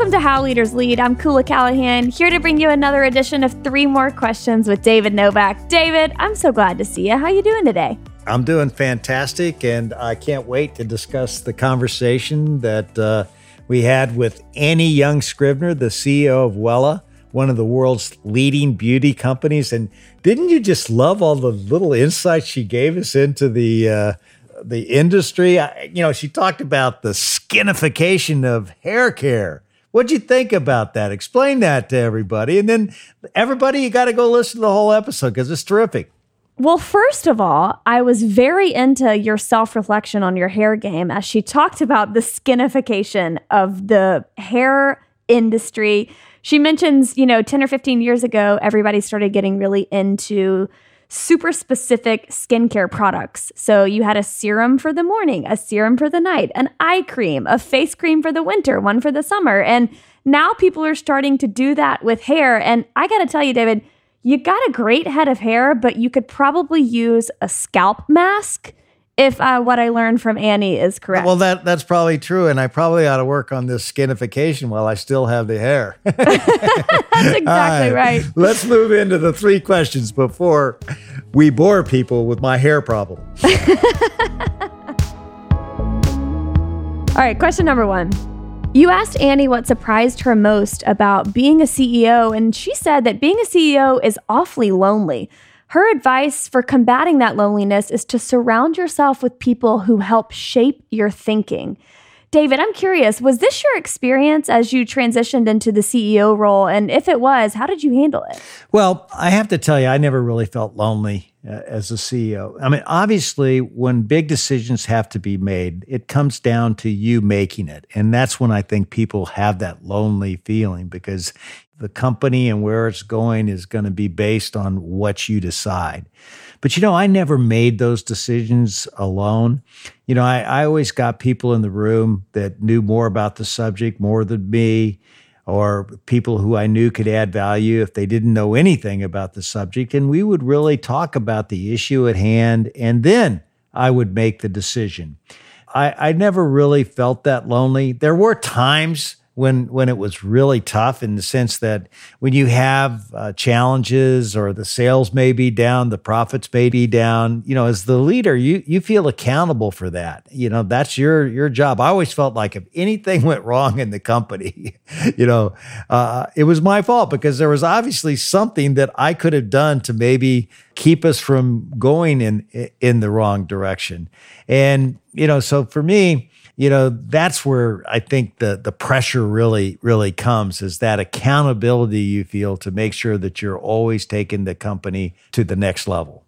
Welcome to How Leaders Lead. I'm Koula Callahan, here to bring you another edition of Three More Questions with David Novak. David, I'm so glad to see you. How you doing today? I'm doing fantastic, and I can't wait to discuss the conversation that uh, we had with Annie Young Scrivner, the CEO of Wella, one of the world's leading beauty companies. And didn't you just love all the little insights she gave us into the uh, the industry? I, you know, she talked about the skinification of hair care What'd you think about that? Explain that to everybody. And then everybody, you got to go listen to the whole episode because it's terrific. Well, first of all, I was very into your self reflection on your hair game as she talked about the skinification of the hair industry. She mentions, you know, 10 or 15 years ago, everybody started getting really into super specific skincare products. So you had a serum for the morning, a serum for the night, an eye cream, a face cream for the winter, one for the summer. And now people are starting to do that with hair. And I got to tell you, David, you got a great head of hair, but you could probably use a scalp mask if uh, what I learned from Annie is correct. Well, that that's probably true, and I probably ought to work on this skinification while I still have the hair. that's exactly right. Let's move into the three questions before we bore people with my hair problem. All right, question number one. You asked Annie what surprised her most about being a CEO, and she said that being a CEO is awfully lonely. Her advice for combating that loneliness is to surround yourself with people who help shape your thinking. David, I'm curious, was this your experience as you transitioned into the CEO role? And if it was, how did you handle it? Well, I have to tell you, I never really felt lonely uh, as a CEO. I mean, obviously, when big decisions have to be made, it comes down to you making it. And that's when I think people have that lonely feeling because the company and where it's going is going to be based on what you decide. But you know, I never made those decisions alone. You know, I, I always got people in the room that knew more about the subject more than me, or people who I knew could add value if they didn't know anything about the subject. And we would really talk about the issue at hand, and then I would make the decision. I, I never really felt that lonely. There were times when when it was really tough in the sense that when you have uh, challenges or the sales may be down, the profits may be down. You know, as the leader, you you feel accountable for that. You know, that's your your job. I always felt like if anything went wrong in the company, you know, uh, it was my fault because there was obviously something that I could have done to maybe keep us from going in in the wrong direction. And you know, so for me you know that's where i think the the pressure really really comes is that accountability you feel to make sure that you're always taking the company to the next level.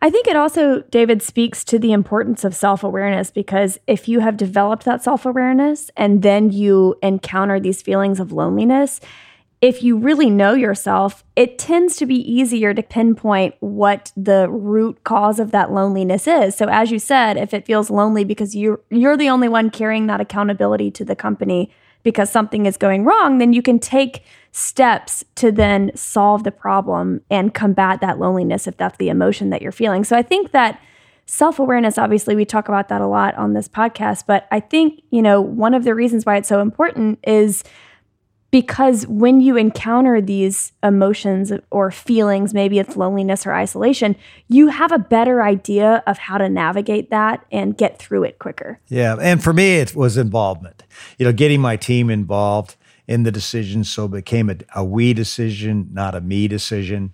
I think it also, David, speaks to the importance of self awareness because if you have developed that self awareness and then you encounter these feelings of loneliness, if you really know yourself, it tends to be easier to pinpoint what the root cause of that loneliness is. So as you said, if it feels lonely because you you're the only one carrying that accountability to the company because something is going wrong, then you can take steps to then solve the problem and combat that loneliness if that's the emotion that you're feeling. So I think that self-awareness obviously we talk about that a lot on this podcast, but I think, you know, one of the reasons why it's so important is because when you encounter these emotions or feelings, maybe it's loneliness or isolation, you have a better idea of how to navigate that and get through it quicker. Yeah. And for me, it was involvement, you know, getting my team involved in the decision. So it became a, a we decision, not a me decision.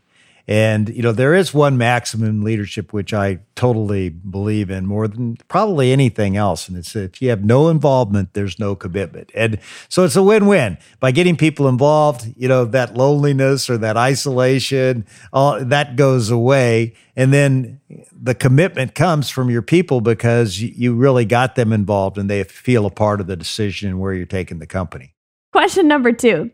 And, you know, there is one maximum leadership which I totally believe in more than probably anything else. And it's if you have no involvement, there's no commitment. And so it's a win win. By getting people involved, you know, that loneliness or that isolation, all that goes away. And then the commitment comes from your people because you really got them involved and they feel a part of the decision and where you're taking the company. Question number two.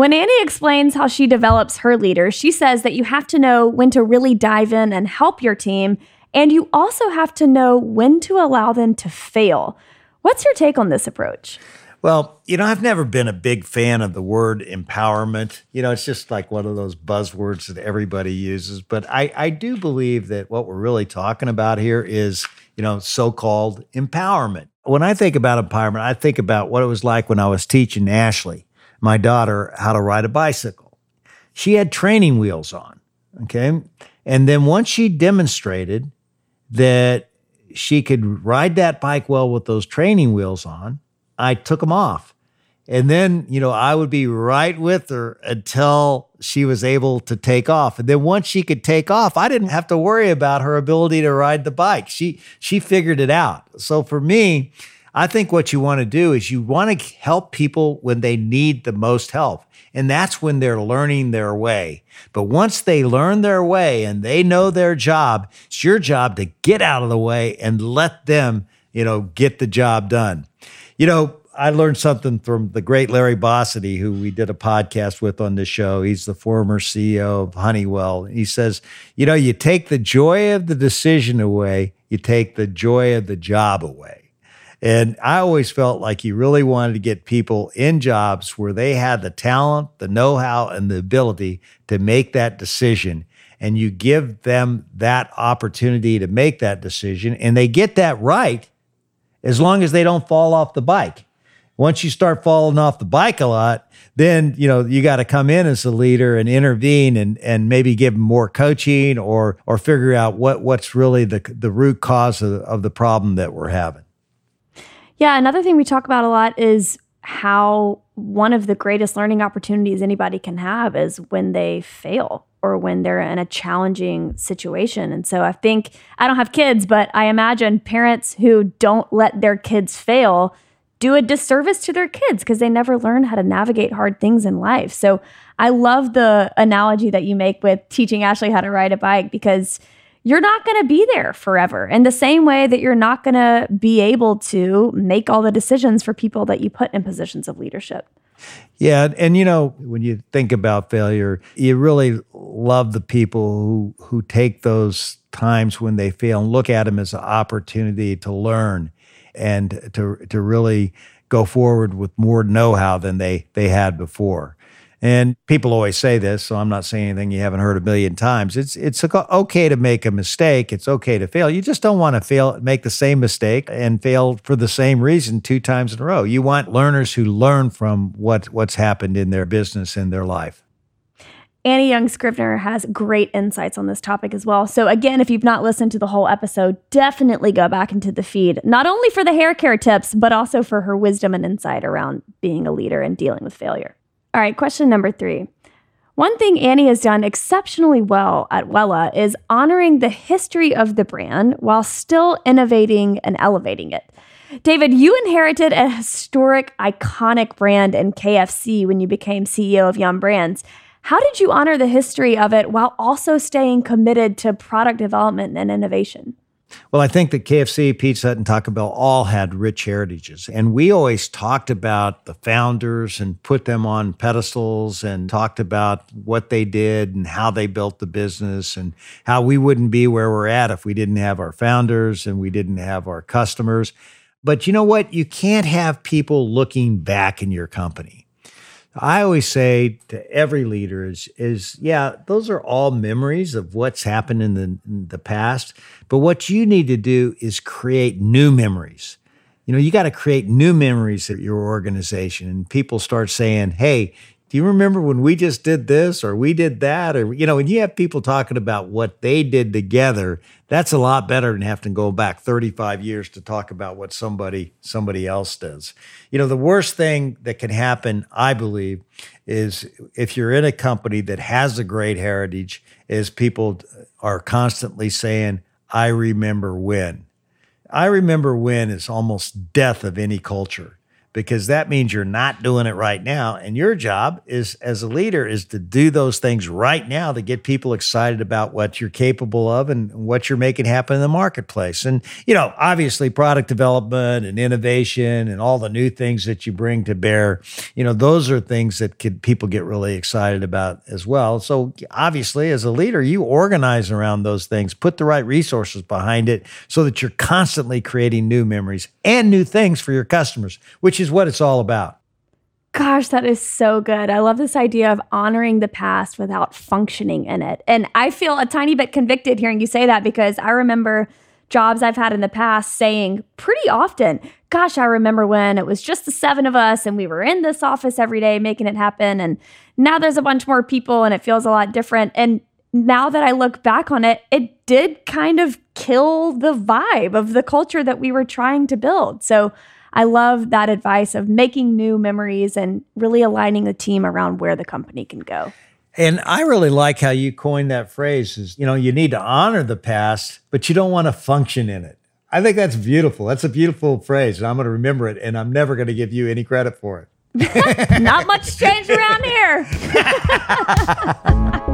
When Annie explains how she develops her leaders, she says that you have to know when to really dive in and help your team, and you also have to know when to allow them to fail. What's your take on this approach? Well, you know, I've never been a big fan of the word empowerment. You know, it's just like one of those buzzwords that everybody uses. But I, I do believe that what we're really talking about here is, you know, so called empowerment. When I think about empowerment, I think about what it was like when I was teaching Ashley my daughter how to ride a bicycle. She had training wheels on. Okay. And then once she demonstrated that she could ride that bike well with those training wheels on, I took them off. And then, you know, I would be right with her until she was able to take off. And then once she could take off, I didn't have to worry about her ability to ride the bike. She she figured it out. So for me, I think what you want to do is you want to help people when they need the most help. And that's when they're learning their way. But once they learn their way and they know their job, it's your job to get out of the way and let them, you know, get the job done. You know, I learned something from the great Larry Bossidy, who we did a podcast with on this show. He's the former CEO of Honeywell. He says, you know, you take the joy of the decision away, you take the joy of the job away. And I always felt like you really wanted to get people in jobs where they had the talent, the know how, and the ability to make that decision. And you give them that opportunity to make that decision, and they get that right as long as they don't fall off the bike. Once you start falling off the bike a lot, then you know you got to come in as a leader and intervene and and maybe give them more coaching or or figure out what what's really the the root cause of, of the problem that we're having. Yeah, another thing we talk about a lot is how one of the greatest learning opportunities anybody can have is when they fail or when they're in a challenging situation. And so I think I don't have kids, but I imagine parents who don't let their kids fail do a disservice to their kids because they never learn how to navigate hard things in life. So I love the analogy that you make with teaching Ashley how to ride a bike because you're not going to be there forever. In the same way that you're not going to be able to make all the decisions for people that you put in positions of leadership. Yeah, and you know, when you think about failure, you really love the people who who take those times when they fail and look at them as an opportunity to learn and to to really go forward with more know-how than they they had before. And people always say this, so I'm not saying anything you haven't heard a million times. It's it's okay to make a mistake. It's okay to fail. You just don't want to fail, make the same mistake and fail for the same reason two times in a row. You want learners who learn from what what's happened in their business in their life. Annie Young Scrivner has great insights on this topic as well. So, again, if you've not listened to the whole episode, definitely go back into the feed, not only for the hair care tips, but also for her wisdom and insight around being a leader and dealing with failure. All right, question number three. One thing Annie has done exceptionally well at Wella is honoring the history of the brand while still innovating and elevating it. David, you inherited a historic, iconic brand in KFC when you became CEO of Yum Brands. How did you honor the history of it while also staying committed to product development and innovation? Well, I think that KFC, Pizza Hut, and Taco Bell all had rich heritages. And we always talked about the founders and put them on pedestals and talked about what they did and how they built the business and how we wouldn't be where we're at if we didn't have our founders and we didn't have our customers. But you know what? You can't have people looking back in your company. I always say to every leader is, is yeah, those are all memories of what's happened in the, in the past. But what you need to do is create new memories. You know, you got to create new memories at your organization. And people start saying, hey, do you remember when we just did this or we did that? Or, you know, when you have people talking about what they did together, that's a lot better than having to go back 35 years to talk about what somebody somebody else does. You know, the worst thing that can happen, I believe, is if you're in a company that has a great heritage, is people are constantly saying, I remember when. I remember when is almost death of any culture because that means you're not doing it right now. And your job is as a leader is to do those things right now to get people excited about what you're capable of and what you're making happen in the marketplace. And, you know, obviously product development and innovation and all the new things that you bring to bear, you know, those are things that could people get really excited about as well. So obviously as a leader, you organize around those things, put the right resources behind it so that you're constantly creating new memories and new things for your customers, is what it's all about. Gosh, that is so good. I love this idea of honoring the past without functioning in it. And I feel a tiny bit convicted hearing you say that because I remember jobs I've had in the past saying pretty often, Gosh, I remember when it was just the seven of us and we were in this office every day making it happen. And now there's a bunch more people and it feels a lot different. And now that I look back on it, it did kind of kill the vibe of the culture that we were trying to build. So I love that advice of making new memories and really aligning the team around where the company can go. And I really like how you coined that phrase is, you know, you need to honor the past, but you don't want to function in it. I think that's beautiful. That's a beautiful phrase, and I'm going to remember it, and I'm never going to give you any credit for it. Not much change around here.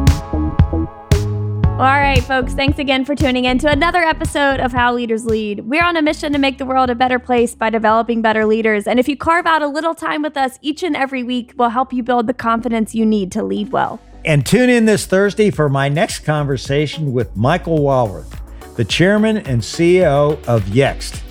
All right, folks, thanks again for tuning in to another episode of How Leaders Lead. We're on a mission to make the world a better place by developing better leaders. And if you carve out a little time with us each and every week, we'll help you build the confidence you need to lead well. And tune in this Thursday for my next conversation with Michael Walrath, the chairman and CEO of Yext.